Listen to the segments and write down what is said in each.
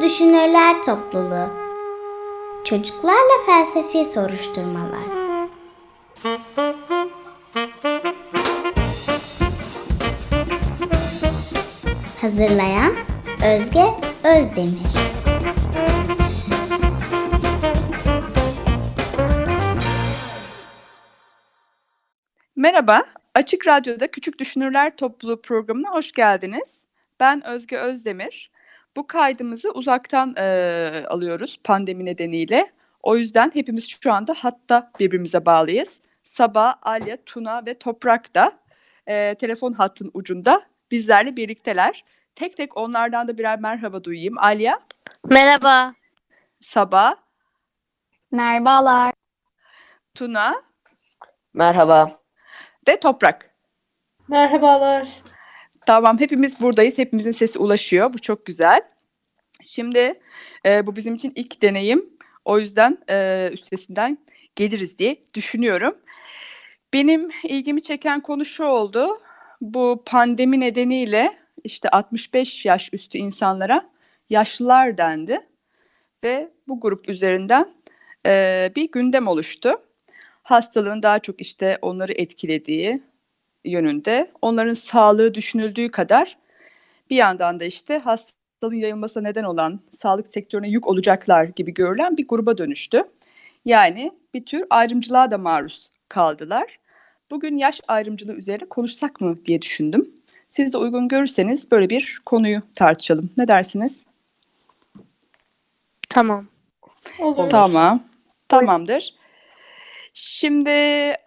Düşünürler Topluluğu Çocuklarla Felsefi Soruşturmalar Hazırlayan Özge Özdemir Merhaba, Açık Radyo'da Küçük Düşünürler Topluluğu programına hoş geldiniz. Ben Özge Özdemir. Bu kaydımızı uzaktan e, alıyoruz pandemi nedeniyle. O yüzden hepimiz şu anda hatta birbirimize bağlıyız. Sabah, Alya, Tuna ve Toprak da e, telefon hattın ucunda bizlerle birlikteler. Tek tek onlardan da birer merhaba duyayım. Alya. Merhaba. Sabah. Merhabalar. Tuna. Merhaba. Ve Toprak. Merhabalar. Tamam hepimiz buradayız. Hepimizin sesi ulaşıyor. Bu çok güzel. Şimdi e, bu bizim için ilk deneyim. O yüzden e, üstesinden geliriz diye düşünüyorum. Benim ilgimi çeken konu şu oldu. Bu pandemi nedeniyle işte 65 yaş üstü insanlara yaşlılar dendi. Ve bu grup üzerinden e, bir gündem oluştu. Hastalığın daha çok işte onları etkilediği, yönünde. Onların sağlığı düşünüldüğü kadar bir yandan da işte hastalığın yayılmasına neden olan sağlık sektörüne yük olacaklar gibi görülen bir gruba dönüştü. Yani bir tür ayrımcılığa da maruz kaldılar. Bugün yaş ayrımcılığı üzerine konuşsak mı diye düşündüm. Siz de uygun görürseniz böyle bir konuyu tartışalım. Ne dersiniz? Tamam. Olur. Tamam. Tamamdır. Şimdi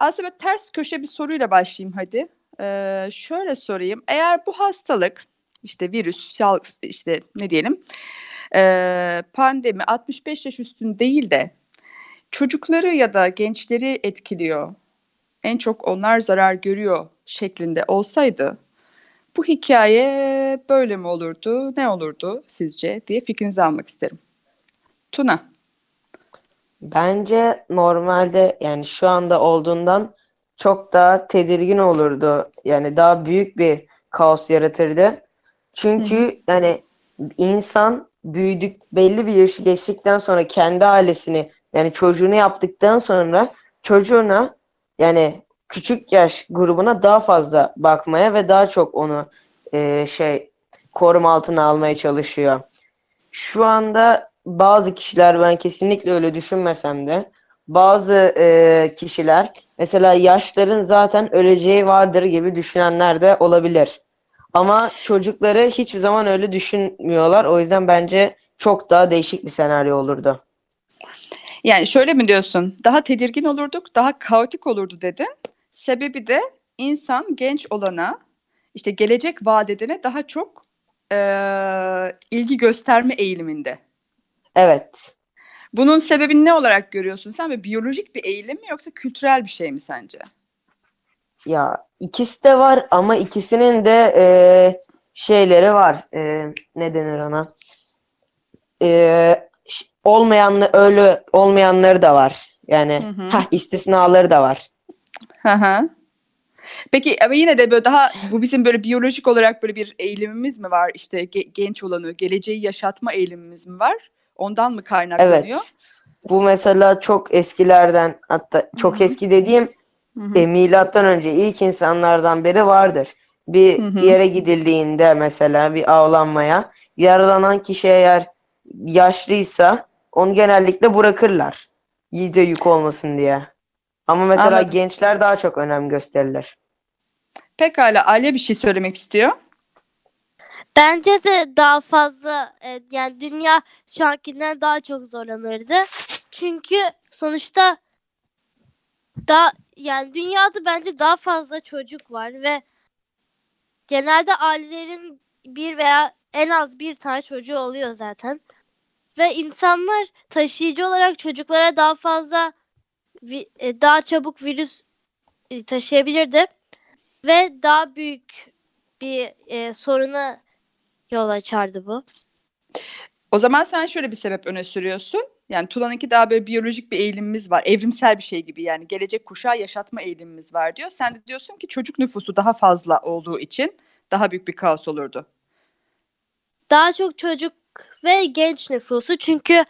aslında ters köşe bir soruyla başlayayım hadi. Ee, şöyle sorayım. Eğer bu hastalık işte virüs, sağlık işte ne diyelim e, pandemi 65 yaş üstün değil de çocukları ya da gençleri etkiliyor. En çok onlar zarar görüyor şeklinde olsaydı bu hikaye böyle mi olurdu, ne olurdu sizce diye fikrinizi almak isterim. Tuna. Bence normalde yani şu anda olduğundan çok daha tedirgin olurdu. Yani daha büyük bir kaos yaratırdı. Çünkü yani insan büyüdük belli bir yaşı geçtikten sonra kendi ailesini yani çocuğunu yaptıktan sonra çocuğuna yani küçük yaş grubuna daha fazla bakmaya ve daha çok onu e, şey koruma altına almaya çalışıyor. Şu anda bazı kişiler ben kesinlikle öyle düşünmesem de bazı e, kişiler mesela yaşların zaten öleceği vardır gibi düşünenler de olabilir. Ama çocukları hiçbir zaman öyle düşünmüyorlar. O yüzden bence çok daha değişik bir senaryo olurdu. Yani şöyle mi diyorsun? Daha tedirgin olurduk, daha kaotik olurdu dedin. Sebebi de insan genç olana, işte gelecek vadedene daha çok e, ilgi gösterme eğiliminde. Evet. Bunun sebebini ne olarak görüyorsun sen? Ve biyolojik bir eğilim mi yoksa kültürel bir şey mi sence? Ya ikisi de var ama ikisinin de e, şeyleri var. E, ne denir ona? E, olmayanlı öyle olmayanları da var. Yani Hı hı. heh, istisnaları da var. Hı hı. Peki ama yine de böyle daha bu bizim böyle biyolojik olarak böyle bir eğilimimiz mi var? İşte ge- genç olanı, geleceği yaşatma eğilimimiz mi var? Ondan mı kaynaklanıyor? Evet. Bu mesela çok eskilerden hatta çok Hı hı. eski dediğim Hı hı. e, milattan önce ilk insanlardan beri vardır. Bir Hı hı. yere gidildiğinde mesela bir avlanmaya yaralanan kişi eğer yaşlıysa onu genellikle bırakırlar. Yiğide yük olmasın diye. Ama mesela Anladım. gençler daha çok önem gösterilir. Pekala Alya bir şey söylemek istiyor. Bence de daha fazla e, yani dünya şu ankinden daha çok zorlanırdı. Çünkü sonuçta daha yani dünyada bence daha fazla çocuk var ve genelde ailelerin bir veya en az bir tane çocuğu oluyor zaten. Ve insanlar taşıyıcı olarak çocuklara daha fazla e, daha çabuk virüs e, taşıyabilirdi ve daha büyük bir e, soruna yol açardı bu. O zaman sen şöyle bir sebep öne sürüyorsun. Yani Tuna'nınki daha böyle biyolojik bir eğilimimiz var. Evrimsel bir şey gibi yani gelecek kuşağı yaşatma eğilimimiz var diyor. Sen de diyorsun ki çocuk nüfusu daha fazla olduğu için daha büyük bir kaos olurdu. Daha çok çocuk ve genç nüfusu. Çünkü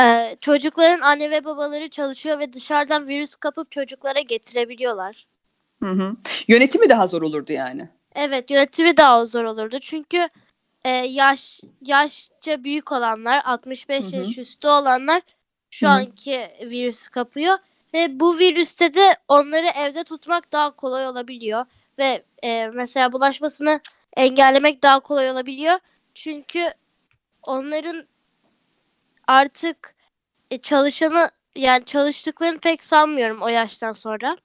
e, çocukların anne ve babaları çalışıyor ve dışarıdan virüs kapıp çocuklara getirebiliyorlar. Hı hı. Yönetimi daha zor olurdu yani. Evet, yönetimi daha zor olurdu. Çünkü e, yaş yaşça büyük olanlar, 65 Hı hı. yaş üstü olanlar şu Hı hı. anki virüsü kapıyor ve bu virüste de onları evde tutmak daha kolay olabiliyor ve e, mesela bulaşmasını engellemek daha kolay olabiliyor. Çünkü onların artık e, çalışanı yani çalıştıklarını pek sanmıyorum o yaştan sonra.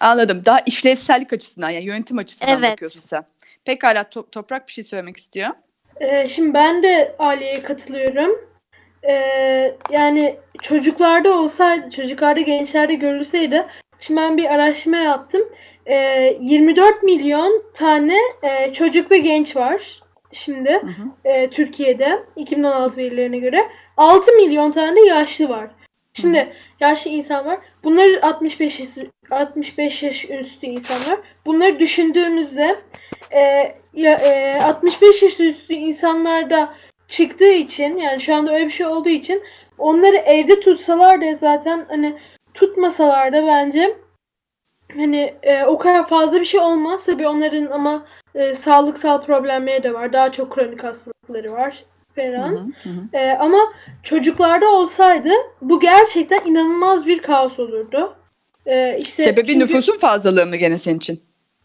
Anladım. Daha işlevsellik açısından yani yönetim açısından Evet. bakıyorsun sen. Pekala To- Toprak bir şey söylemek istiyor. Ee, şimdi ben de Aliye'ye katılıyorum. Ee, yani çocuklarda olsaydı, çocuklarda, gençlerde görülseydi. Şimdi ben bir araştırma yaptım. Ee, 24 milyon tane e, çocuk ve genç var. Şimdi Hı hı. e, Türkiye'de 2016 verilerine göre 6 milyon tane yaşlı var. Şimdi yaşlı insan var. Bunlar 65 yaş, 65 yaş üstü insanlar. Bunları düşündüğümüzde e, ya, e, 65 yaş üstü insanlarda çıktığı için yani şu anda öyle bir şey olduğu için onları evde tutsalar da zaten hani tutmasalar da bence hani e, o kadar fazla bir şey olmaz. Tabii onların ama e, sağlıksal problemleri de var. Daha çok kronik hastalıkları var Hı falan. hı. Hı hı. Ee, ama çocuklarda olsaydı bu gerçekten inanılmaz bir kaos olurdu. Ee, işte Sebebi çünkü- nüfusun fazlalığı mı gene senin için?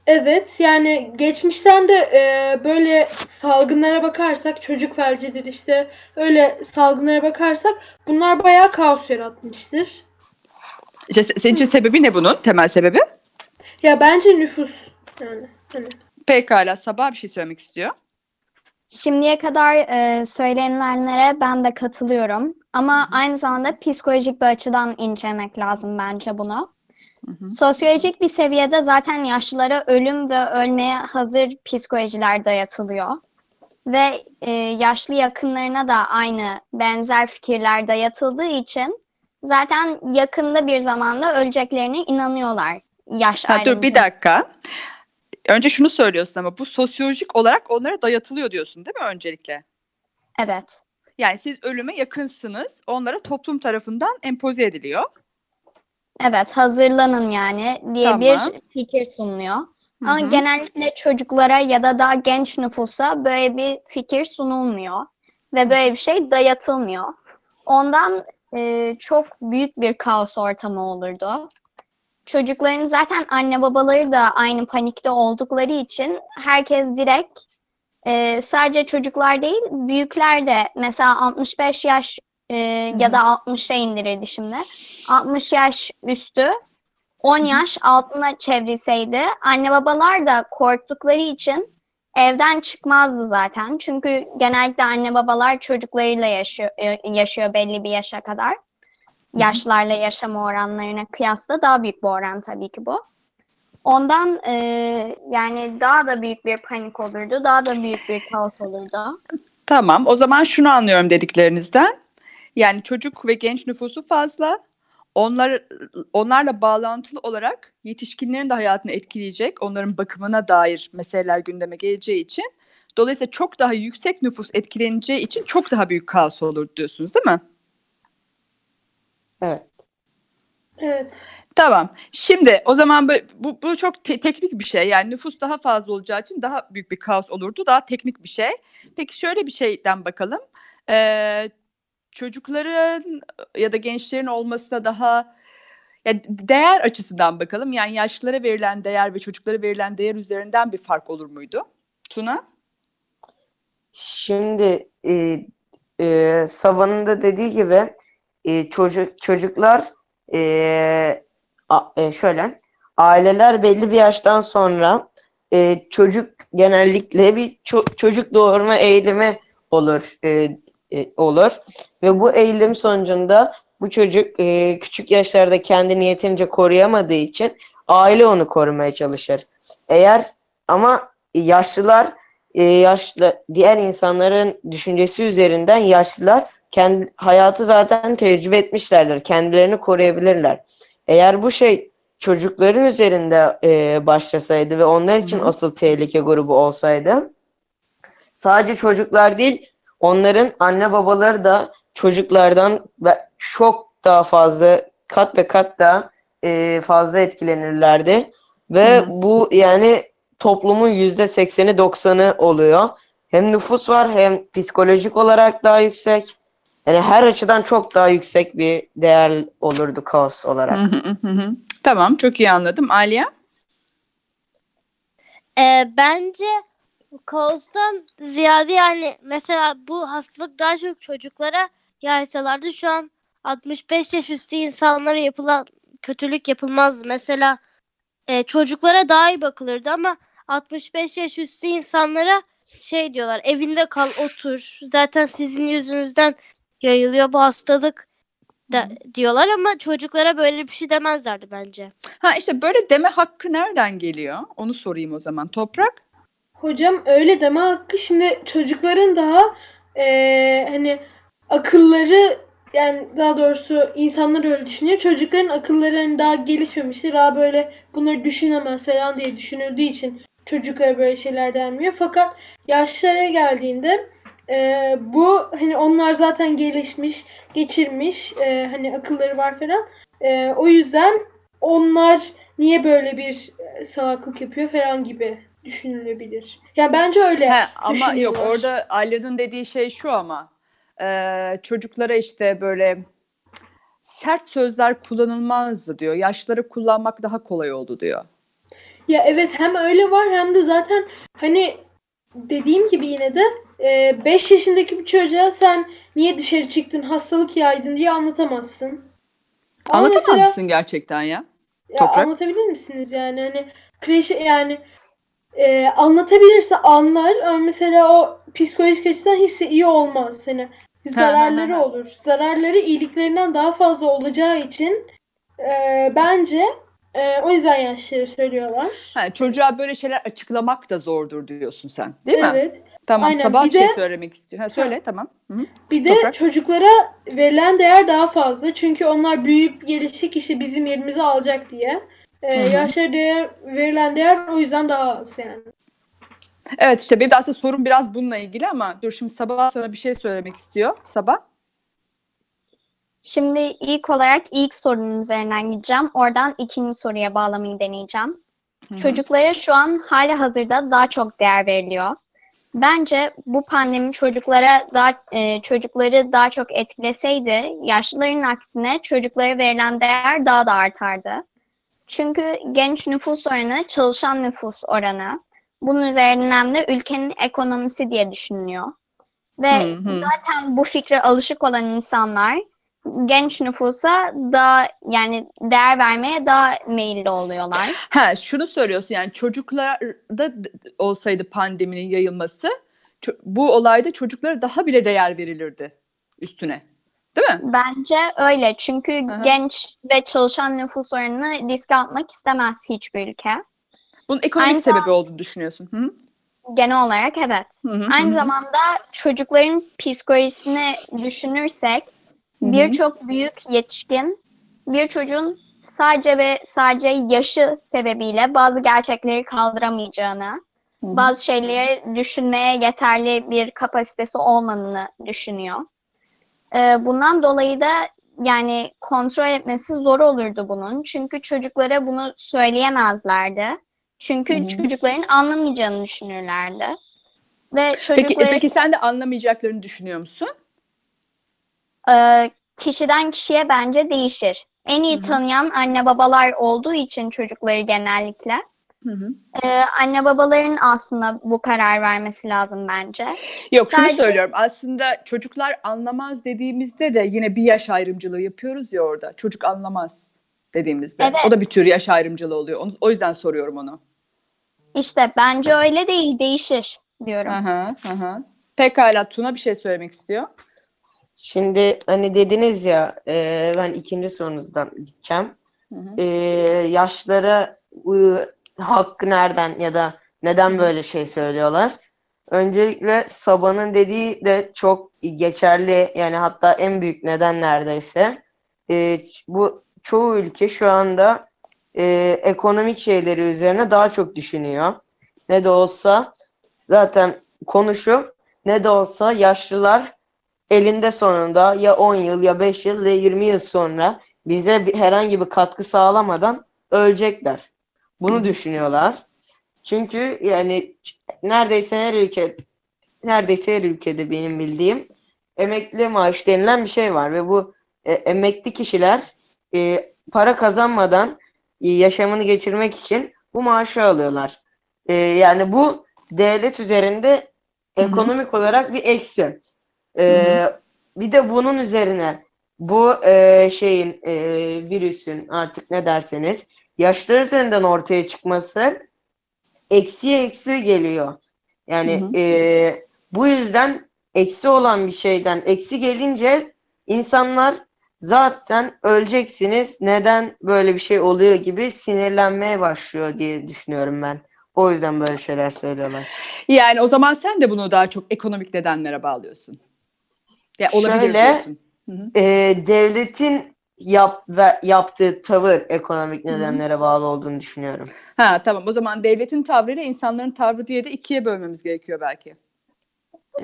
Evet yani geçmişten de e, böyle salgınlara bakarsak çocuk felcidir işte öyle salgınlara bakarsak bunlar bayağı kaos yaratmıştır. İşte se- senin için sebebi ne bunun? Temel sebebi? Ya bence nüfus yani hani. Pekala Sabah bir şey söylemek istiyor. Şimdiye kadar e, söylenenlere ben de katılıyorum. Ama aynı zamanda psikolojik bir açıdan incelemek lazım bence bunu. Hı hı. Sosyolojik bir seviyede zaten yaşlılara ölüm ve ölmeye hazır psikolojiler dayatılıyor. Ve e, yaşlı yakınlarına da aynı benzer fikirler dayatıldığı için zaten yakında bir zamanda öleceklerine inanıyorlar yaş Ha, dur bir dakika. Önce şunu söylüyorsun ama bu sosyolojik olarak onlara dayatılıyor diyorsun değil mi öncelikle? Evet. Yani siz ölüme yakınsınız. Onlara toplum tarafından empoze ediliyor. Evet, hazırlanın yani diye Tamam. bir fikir sunuluyor. Hı Ama genellikle çocuklara ya da daha genç nüfusa böyle bir fikir sunulmuyor ve böyle bir şey dayatılmıyor. Ondan e, çok büyük bir kaos ortamı olurdu. Çocukların zaten anne babaları da aynı panikte oldukları için herkes direkt e, sadece çocuklar değil büyükler de mesela 65 yaş e, ya da 60'a indirirdi şimdi. 60 yaş üstü 10 yaş altına çevrilseydi anne babalar da korktukları için evden çıkmazdı zaten. Çünkü genellikle anne babalar çocuklarıyla yaşıyor, e, yaşıyor belli bir yaşa kadar. Yaşlarla yaşama oranlarına kıyasla daha büyük bir oran tabii ki bu. Ondan e, yani daha da büyük bir panik olurdu, daha da büyük bir kaos olurdu. Tamam. O zaman şunu anlıyorum dediklerinizden. Yani çocuk ve genç nüfusu fazla. Onlar onlarla bağlantılı olarak yetişkinlerin de hayatını etkileyecek, onların bakımına dair meseleler gündeme geleceği için dolayısıyla çok daha yüksek nüfus etkileneceği için çok daha büyük kaos olur diyorsunuz değil mi? Evet. Evet. Tamam. Şimdi o zaman bu, bu, bu çok te- teknik bir şey. Yani nüfus daha fazla olacağı için daha büyük bir kaos olurdu. Daha teknik bir şey. Peki şöyle bir şeyden bakalım. Ee, çocukların ya da gençlerin olmasına daha ya değer açısından bakalım. Yani yaşlılara verilen değer ve çocuklara verilen değer üzerinden bir fark olur muydu? Tuna? Şimdi e, e, Sava'nın da dediği gibi e, çocuk çocuklar e, a- e, şöyle aileler belli bir yaştan sonra e, çocuk genellikle bir ço- çocuk doğurma eğilimi olur e, e, olur ve bu eğilim sonucunda bu çocuk e, küçük yaşlarda kendini yeterince koruyamadığı için aile onu korumaya çalışır. Eğer ama yaşlılar e, yaşlı diğer insanların düşüncesi üzerinden yaşlılar kendi hayatı zaten tecrübe etmişlerdir. Kendilerini koruyabilirler. Eğer bu şey çocukların üzerinde e, başlasaydı ve onlar için Hı asıl tehlike grubu olsaydı sadece çocuklar değil onların anne babaları da çocuklardan ve çok daha fazla kat ve kat daha e, fazla etkilenirlerdi. Ve Hı. bu yani toplumun yüzde sekseni doksanı oluyor. Hem nüfus var hem psikolojik olarak daha yüksek. Yani her açıdan çok daha yüksek bir değer olurdu kaos olarak. Hı hı hı hı. Tamam çok iyi anladım. Aliye? Ee, bence kaostan ziyade yani mesela bu hastalık daha çok çocuklara yaysalardı şu an 65 yaş üstü insanlara yapılan kötülük yapılmazdı. Mesela e, çocuklara daha iyi bakılırdı ama 65 yaş üstü insanlara şey diyorlar evinde kal otur zaten sizin yüzünüzden yayılıyor bu hastalık da, diyorlar ama çocuklara böyle bir şey demezlerdi bence. Ha işte böyle deme hakkı nereden geliyor? Onu sorayım o zaman. Toprak? Hocam öyle deme hakkı şimdi çocukların daha eee, hani akılları yani daha doğrusu insanlar öyle düşünüyor. Çocukların akılları hani daha gelişmemiştir. Daha böyle bunları düşünemez falan diye düşünüldüğü için çocuklara böyle şeyler denmiyor. Fakat yaşlara geldiğinde eee, bu hani onlar zaten gelişmiş, geçirmiş, eee, hani akılları var falan. Eee, o yüzden onlar niye böyle bir e, salaklık yapıyor falan gibi düşünülebilir. Ya bence öyle. He, ama yok orada Alya'nın dediği şey şu ama e, çocuklara işte böyle sert sözler kullanılmazdı diyor. Yaşları kullanmak daha kolay oldu diyor. Ya evet hem öyle var hem de zaten hani dediğim gibi yine de 5 yaşındaki bir çocuğa sen niye dışarı çıktın hastalık yaydın diye anlatamazsın. Ama Anlatamaz mesela- mısın gerçekten ya? Ya Toprak? anlatabilir misiniz yani hani kreşe yani e, anlatabilirse anlar ama mesela o psikolojik açıdan hiç iyi olmaz hani zararları olur. Zararları iyiliklerinden daha fazla olacağı için e, bence e, o yüzden yaşları söylüyorlar. Ha, çocuğa böyle şeyler açıklamak da zordur diyorsun sen. Değil mi? evet. Tamam Aynen. sabah Bir bir şey de- söylemek istiyor. Ha, söyle tamam. Hı hı. Bir de Toprak. çocuklara verilen değer daha fazla. Çünkü onlar büyüyüp gelişecek kişi bizim yerimizi alacak diye. E, hı. yaşlara değer, verilen değer o yüzden daha az yani. Evet işte benim de aslında sorum biraz bununla ilgili ama dur şimdi Sabah sana bir şey söylemek istiyor. Sabah. Şimdi ilk olarak ilk sorunun üzerinden gideceğim. Oradan ikinci soruya bağlamayı deneyeceğim. Hı hı. Çocuklara şu an hali hazırda daha çok değer veriliyor. Bence bu pandemi çocuklara daha e, çocukları daha çok etkileseydi, yaşlıların aksine çocuklara verilen değer daha da artardı. Çünkü genç nüfus oranı, çalışan nüfus oranı, bunun üzerinden de ülkenin ekonomisi diye düşünülüyor. Ve Hı hı. zaten bu fikre alışık olan insanlar genç nüfusa daha yani değer vermeye daha meyilli oluyorlar. Ha şunu söylüyorsun yani çocuklarda olsaydı pandeminin yayılması bu olayda çocuklara daha bile değer verilirdi üstüne. Değil mi? Bence öyle. Çünkü Aha. genç ve çalışan nüfus oranını riske atmak istemez hiçbir ülke. Bunun ekonomik Aynı sebebi olduğunu düşünüyorsun. Hı. Genel olarak evet. Hı hı, Aynı hı hı. zamanda çocukların psikolojisini düşünürsek. Birçok büyük yetişkin bir çocuğun sadece ve sadece yaşı sebebiyle bazı gerçekleri kaldıramayacağını, Hı hı. bazı şeyleri düşünmeye yeterli bir kapasitesi olmadığını düşünüyor. Ee, bundan dolayı da yani kontrol etmesi zor olurdu bunun. Çünkü çocuklara bunu söyleyemezlerdi. Çünkü Hı hı. çocukların anlamayacağını düşünürlerdi. Ve Peki, çocukları peki sen de anlamayacaklarını düşünüyor musun? E, kişiden kişiye bence değişir. En iyi tanıyan anne babalar olduğu için çocukları genellikle Hı hı. e, anne babaların aslında bu karar vermesi lazım bence. Yok şunu Sadece- söylüyorum aslında çocuklar anlamaz dediğimizde de yine bir yaş ayrımcılığı yapıyoruz ya orada. Çocuk anlamaz dediğimizde. Evet. O da bir tür yaş ayrımcılığı oluyor. Onu, o yüzden soruyorum onu. İşte bence öyle değil, değişir diyorum. Aha, aha. Pekala Tuna bir şey söylemek istiyor. Şimdi hani dediniz ya e, ben ikinci sorunuzdan gideceğim. Hı hı. E, yaşlara bu hakkı nereden ya da neden böyle şey söylüyorlar? Öncelikle Sabah'ın dediği de çok geçerli yani hatta en büyük neden neredeyse. E, bu çoğu ülke şu anda e, ekonomik şeyleri üzerine daha çok düşünüyor. Ne de olsa zaten konuşup ne de olsa yaşlılar elinde sonunda ya 10 yıl ya 5 yıl ya 20 yıl sonra bize bir, herhangi bir katkı sağlamadan ölecekler. Bunu düşünüyorlar. Çünkü yani neredeyse her ülke neredeyse her ülkede benim bildiğim emekli maaş denilen bir şey var ve bu e, emekli kişiler e, para kazanmadan e, yaşamını geçirmek için bu maaşı alıyorlar. E, yani bu devlet üzerinde ekonomik olarak bir eksi. E, bir de bunun üzerine bu e, şeyin e, virüsün artık ne derseniz yaşlar üzerinden ortaya çıkması eksiye eksi geliyor. Yani Hı hı. e, bu yüzden eksi olan bir şeyden eksi gelince insanlar zaten öleceksiniz neden böyle bir şey oluyor gibi sinirlenmeye başlıyor diye düşünüyorum ben. O yüzden böyle şeyler söylüyorlar. Yani o zaman sen de bunu daha çok ekonomik nedenlere bağlıyorsun. Ya olabilir Şöyle, diyorsun. E, devletin yap ve yaptığı tavır ekonomik nedenlere bağlı olduğunu düşünüyorum. Ha tamam o zaman devletin tavrıyla insanların tavrı diye de ikiye bölmemiz gerekiyor belki.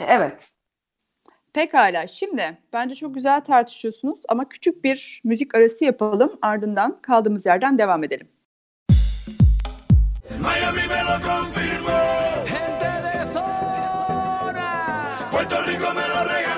Evet. Pekala şimdi bence çok güzel tartışıyorsunuz ama küçük bir müzik arası yapalım ardından kaldığımız yerden devam edelim. Miami me lo confirmó. Gente de zona. Puerto Rico me lo regaló.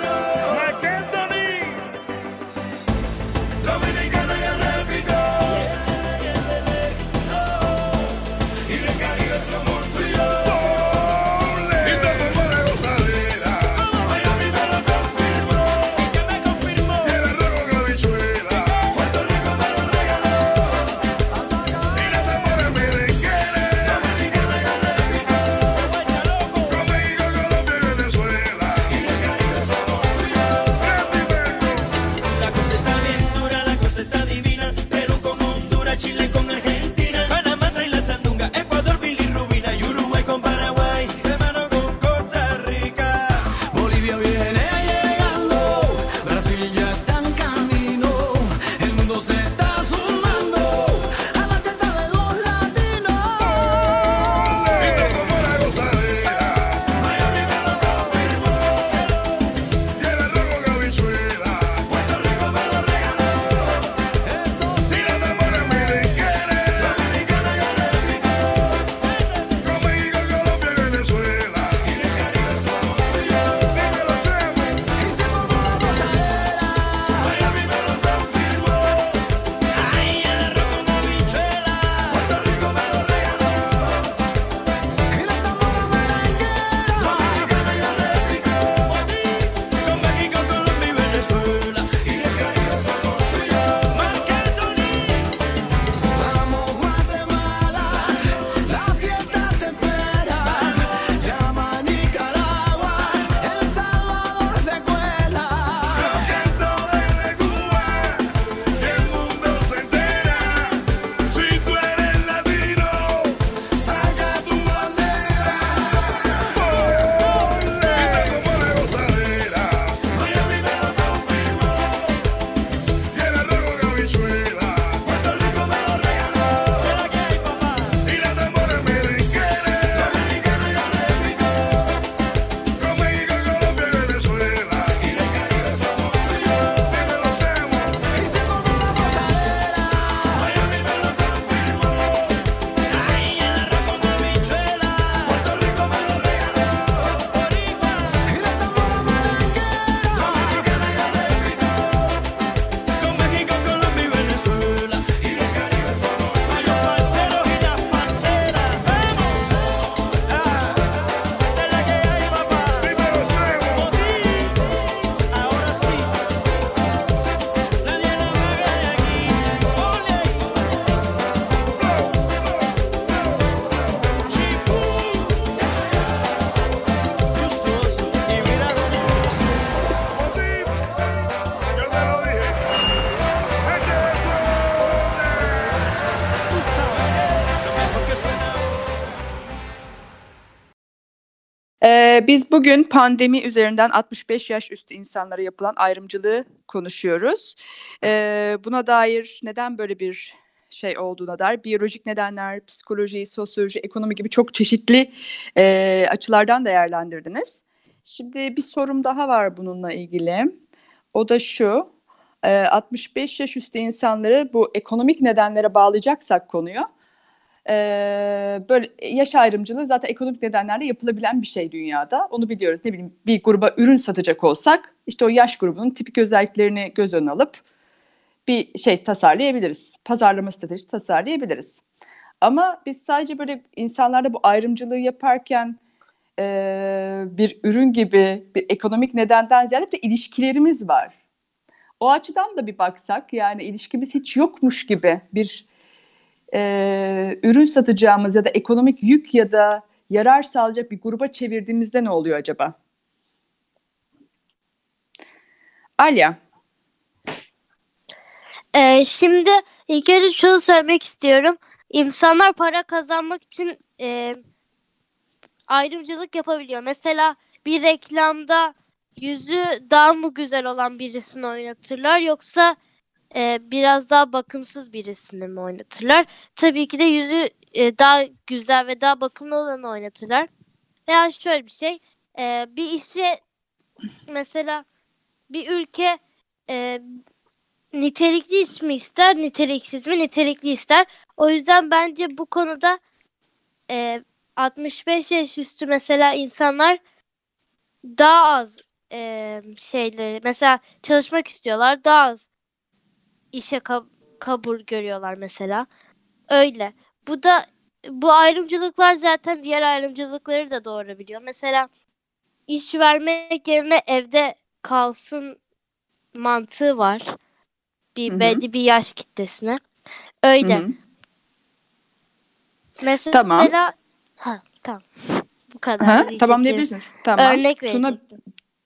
Biz bugün pandemi üzerinden 65 yaş üstü insanlara yapılan ayrımcılığı konuşuyoruz. Ee, buna dair neden böyle bir şey olduğuna dair biyolojik nedenler, psikoloji, sosyoloji, ekonomi gibi çok çeşitli e, açılardan değerlendirdiniz. Şimdi bir sorum daha var bununla ilgili. O da şu. e, 65 yaş üstü insanları bu ekonomik nedenlere bağlayacaksak konuyu. E, böyle yaş ayrımcılığı zaten ekonomik nedenlerle yapılabilen bir şey dünyada. Onu biliyoruz. Ne bileyim bir gruba ürün satacak olsak işte o yaş grubunun tipik özelliklerini göz önüne alıp bir şey tasarlayabiliriz. Pazarlama stratejisi tasarlayabiliriz. Ama biz sadece böyle insanlarda bu ayrımcılığı yaparken e, bir ürün gibi bir ekonomik nedenden ziyade de ilişkilerimiz var. O açıdan da bir baksak yani ilişkimiz hiç yokmuş gibi bir e, ürün satacağımız ya da ekonomik yük ya da yarar sağlayacak bir gruba çevirdiğimizde ne oluyor acaba? Alya. Ee, şimdi ilk önce şunu söylemek istiyorum. İnsanlar para kazanmak için e, ayrımcılık yapabiliyor. Mesela bir reklamda yüzü daha mı güzel olan birisini oynatırlar yoksa e, biraz daha bakımsız birisini mi oynatırlar? Tabii ki de yüzü e, daha güzel ve daha bakımlı olanı oynatırlar. Veya şöyle bir şey, e, bir işe mesela bir ülke e, nitelikli iş mi ister, niteliksiz mi? Nitelikli ister. O yüzden bence bu konuda e, 65 yaş üstü mesela insanlar daha az e, şeyleri mesela çalışmak istiyorlar daha az işe kab- kabul görüyorlar mesela. Öyle. Bu da bu ayrımcılıklar zaten diğer ayrımcılıkları da doğurabiliyor. Mesela iş vermek yerine evde kalsın mantığı var. Bir Hı hı. belli bir yaş kitlesine. Öyle. Hı hı. Mesela Tamam. ha tamam. Bu kadar. Ha, diyeceklerim. tamamlayabilirsiniz. Tamam. Örnek Tuna.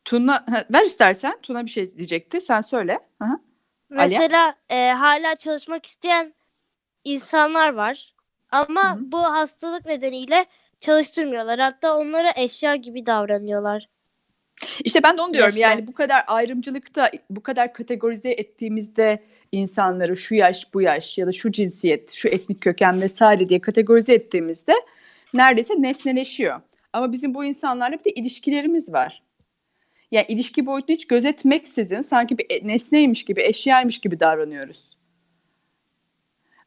Tuna, ha, ver istersen. Tuna bir şey diyecekti. Sen söyle. Hı? Mesela e, hala çalışmak isteyen insanlar var. Ama Hı hı. bu hastalık nedeniyle çalıştırmıyorlar. Hatta onlara eşya gibi davranıyorlar. İşte ben de onu diyorum. Yaşlar. Yani bu kadar ayrımcılıkta, bu kadar kategorize ettiğimizde insanları şu yaş, bu yaş ya da şu cinsiyet, şu etnik köken vesaire diye kategorize ettiğimizde neredeyse nesneleşiyor. Ama bizim bu insanlarla bir de ilişkilerimiz var. Yani ilişki boyutunu hiç gözetmeksizin sanki bir e- nesneymiş gibi, eşyaymış gibi davranıyoruz.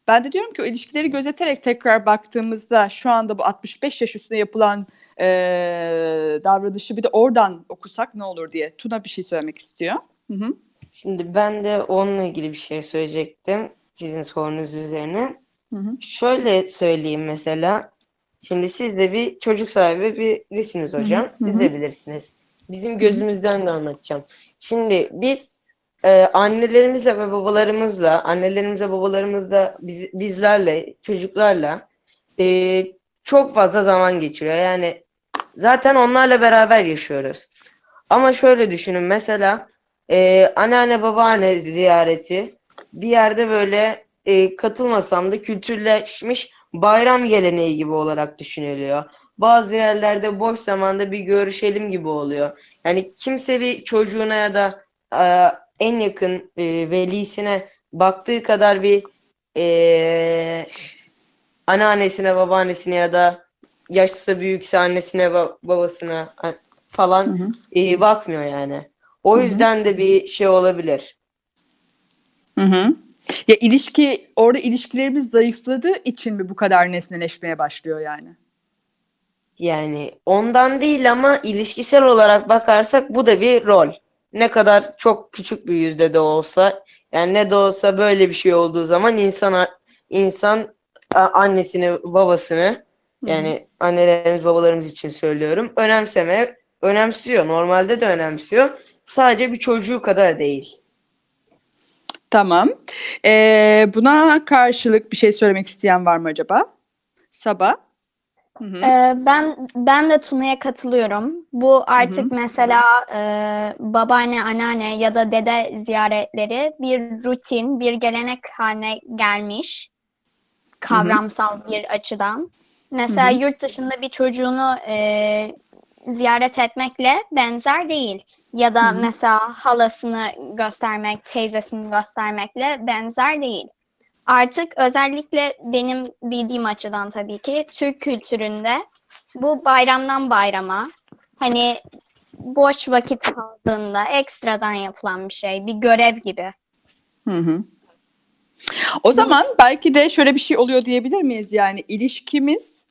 Ben de diyorum ki o ilişkileri gözeterek tekrar baktığımızda şu anda bu 65 yaş üstüne yapılan eee, davranışı bir de oradan okusak ne olur diye. Tuna bir şey söylemek istiyor. Hı hı. Şimdi ben de onunla ilgili bir şey söyleyecektim sizin sorunuz üzerine. Hı hı. Şöyle söyleyeyim mesela. Şimdi siz de bir çocuk sahibi birisiniz hocam. hı Siz hı. de bilirsiniz. Bizim gözümüzden de anlatacağım. Şimdi biz e, annelerimizle ve babalarımızla, annelerimizle babalarımızla, biz, bizlerle, çocuklarla e, çok fazla zaman geçiriyor. Yani zaten onlarla beraber yaşıyoruz. Ama şöyle düşünün mesela e, anneanne babaanne ziyareti bir yerde böyle e, katılmasam da kültürleşmiş bayram geleneği gibi olarak düşünülüyor. Bazı yerlerde boş zamanda bir görüşelim gibi oluyor. Yani kimse bir çocuğuna ya da e, en yakın e, velisine baktığı kadar bir e, anneannesine, babaannesine ya da yaşlısı büyükse annesine, ba- babasına falan Hı hı. e, bakmıyor yani. O Hı hı. yüzden de bir şey olabilir. Hı hı. Ya ilişki orada ilişkilerimiz zayıfladığı için mi bu kadar nesneleşmeye başlıyor yani? Yani ondan değil ama ilişkisel olarak bakarsak bu da bir rol. Ne kadar çok küçük bir yüzde de olsa yani ne de olsa böyle bir şey olduğu zaman insan insan annesini babasını yani annelerimiz babalarımız için söylüyorum önemseme önemsiyor. Normalde de önemsiyor. Sadece bir çocuğu kadar değil. Tamam. Ee, buna karşılık bir şey söylemek isteyen var mı acaba? Sabah. Hı hı. Ee, ben ben de Tuna'ya katılıyorum. Bu artık mesela e, babaanne, anneanne ya da dede ziyaretleri bir rutin, bir gelenek haline gelmiş kavramsal bir açıdan. Mesela yurt dışında bir çocuğunu e, ziyaret etmekle benzer değil. Ya da mesela halasını göstermek, teyzesini göstermekle benzer değil. Artık özellikle benim bildiğim açıdan tabii ki Türk kültüründe bu bayramdan bayrama hani boş vakit kaldığında ekstradan yapılan bir şey, bir görev gibi. Hı hı. O zaman belki de şöyle bir şey oluyor diyebilir miyiz? Yani ilişkimiz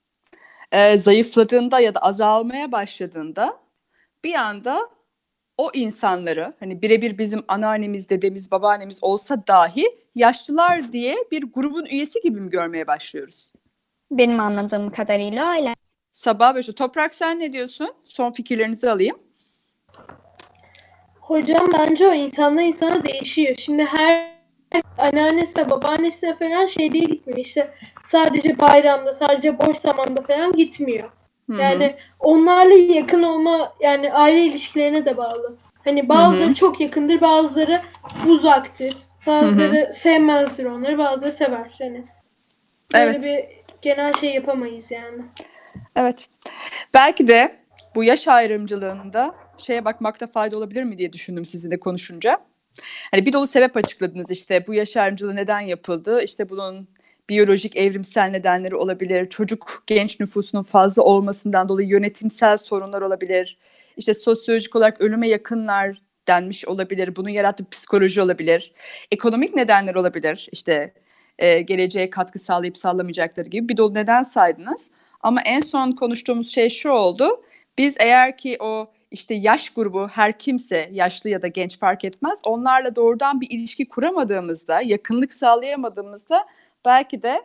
e, zayıfladığında ya da azalmaya başladığında bir anda o insanları hani birebir bizim anneannemiz, dedemiz, babaannemiz olsa dahi yaşlılar diye bir grubun üyesi gibi mi görmeye başlıyoruz? Benim anladığım kadarıyla öyle. Sabah böyle Toprak sen ne diyorsun? Son fikirlerinizi alayım. Hocam bence o insandan insana değişiyor. Şimdi her anneannesine, babaannesine falan şey diye gitmiyor. İşte sadece bayramda, sadece boş zamanda falan gitmiyor. Yani onlarla yakın olma yani aile ilişkilerine de bağlı. Hani bazıları çok yakındır, bazıları uzaktır. Bazıları sevmezdir onları, bazıları sever. Yani böyle Evet. bir genel şey yapamayız yani. Evet. Belki de bu yaş ayrımcılığında şeye bakmakta fayda olabilir mi diye düşündüm sizinle konuşunca. Hani bir dolu sebep açıkladınız işte bu yaş ayrımcılığı neden yapıldı? İşte bunun biyolojik evrimsel nedenleri olabilir. Çocuk genç nüfusunun fazla olmasından dolayı yönetimsel sorunlar olabilir. İşte sosyolojik olarak ölüme yakınlar denmiş olabilir. Bunun yarattığı psikoloji olabilir. Ekonomik nedenler olabilir. İşte e, geleceğe katkı sağlayıp sağlamayacakları gibi bir dolu neden saydınız. Ama en son konuştuğumuz şey şu oldu. Biz eğer ki o işte yaş grubu her kimse yaşlı ya da genç fark etmez onlarla doğrudan bir ilişki kuramadığımızda, yakınlık sağlayamadığımızda belki de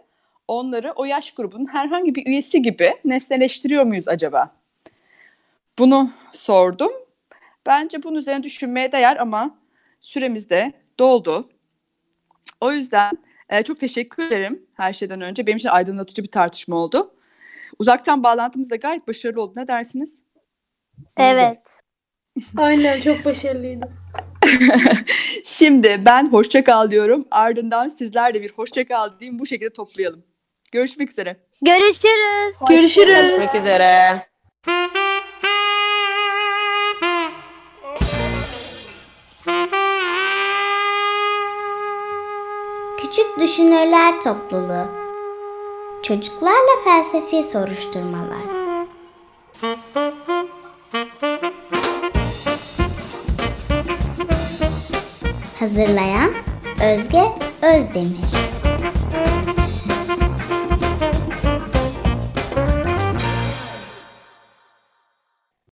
onları o yaş grubunun herhangi bir üyesi gibi nesneleştiriyor muyuz acaba? Bunu sordum. Bence bunun üzerine düşünmeye değer ama süremiz de doldu. O yüzden e, çok teşekkür ederim her şeyden önce. Benim için aydınlatıcı bir tartışma oldu. Uzaktan bağlantımız da gayet başarılı oldu. Ne dersiniz? Evet. Aynen çok başarılıydı. Şimdi ben hoşça kal diyorum. Ardından sizler de bir hoşça kal diyeyim. Bu şekilde toplayalım. Görüşmek üzere. Görüşürüz. Görüşürüz. Görüşmek üzere. Küçük Düşünürler Topluluğu Çocuklarla Felsefi Soruşturmalar Hazırlayan Özge Özdemir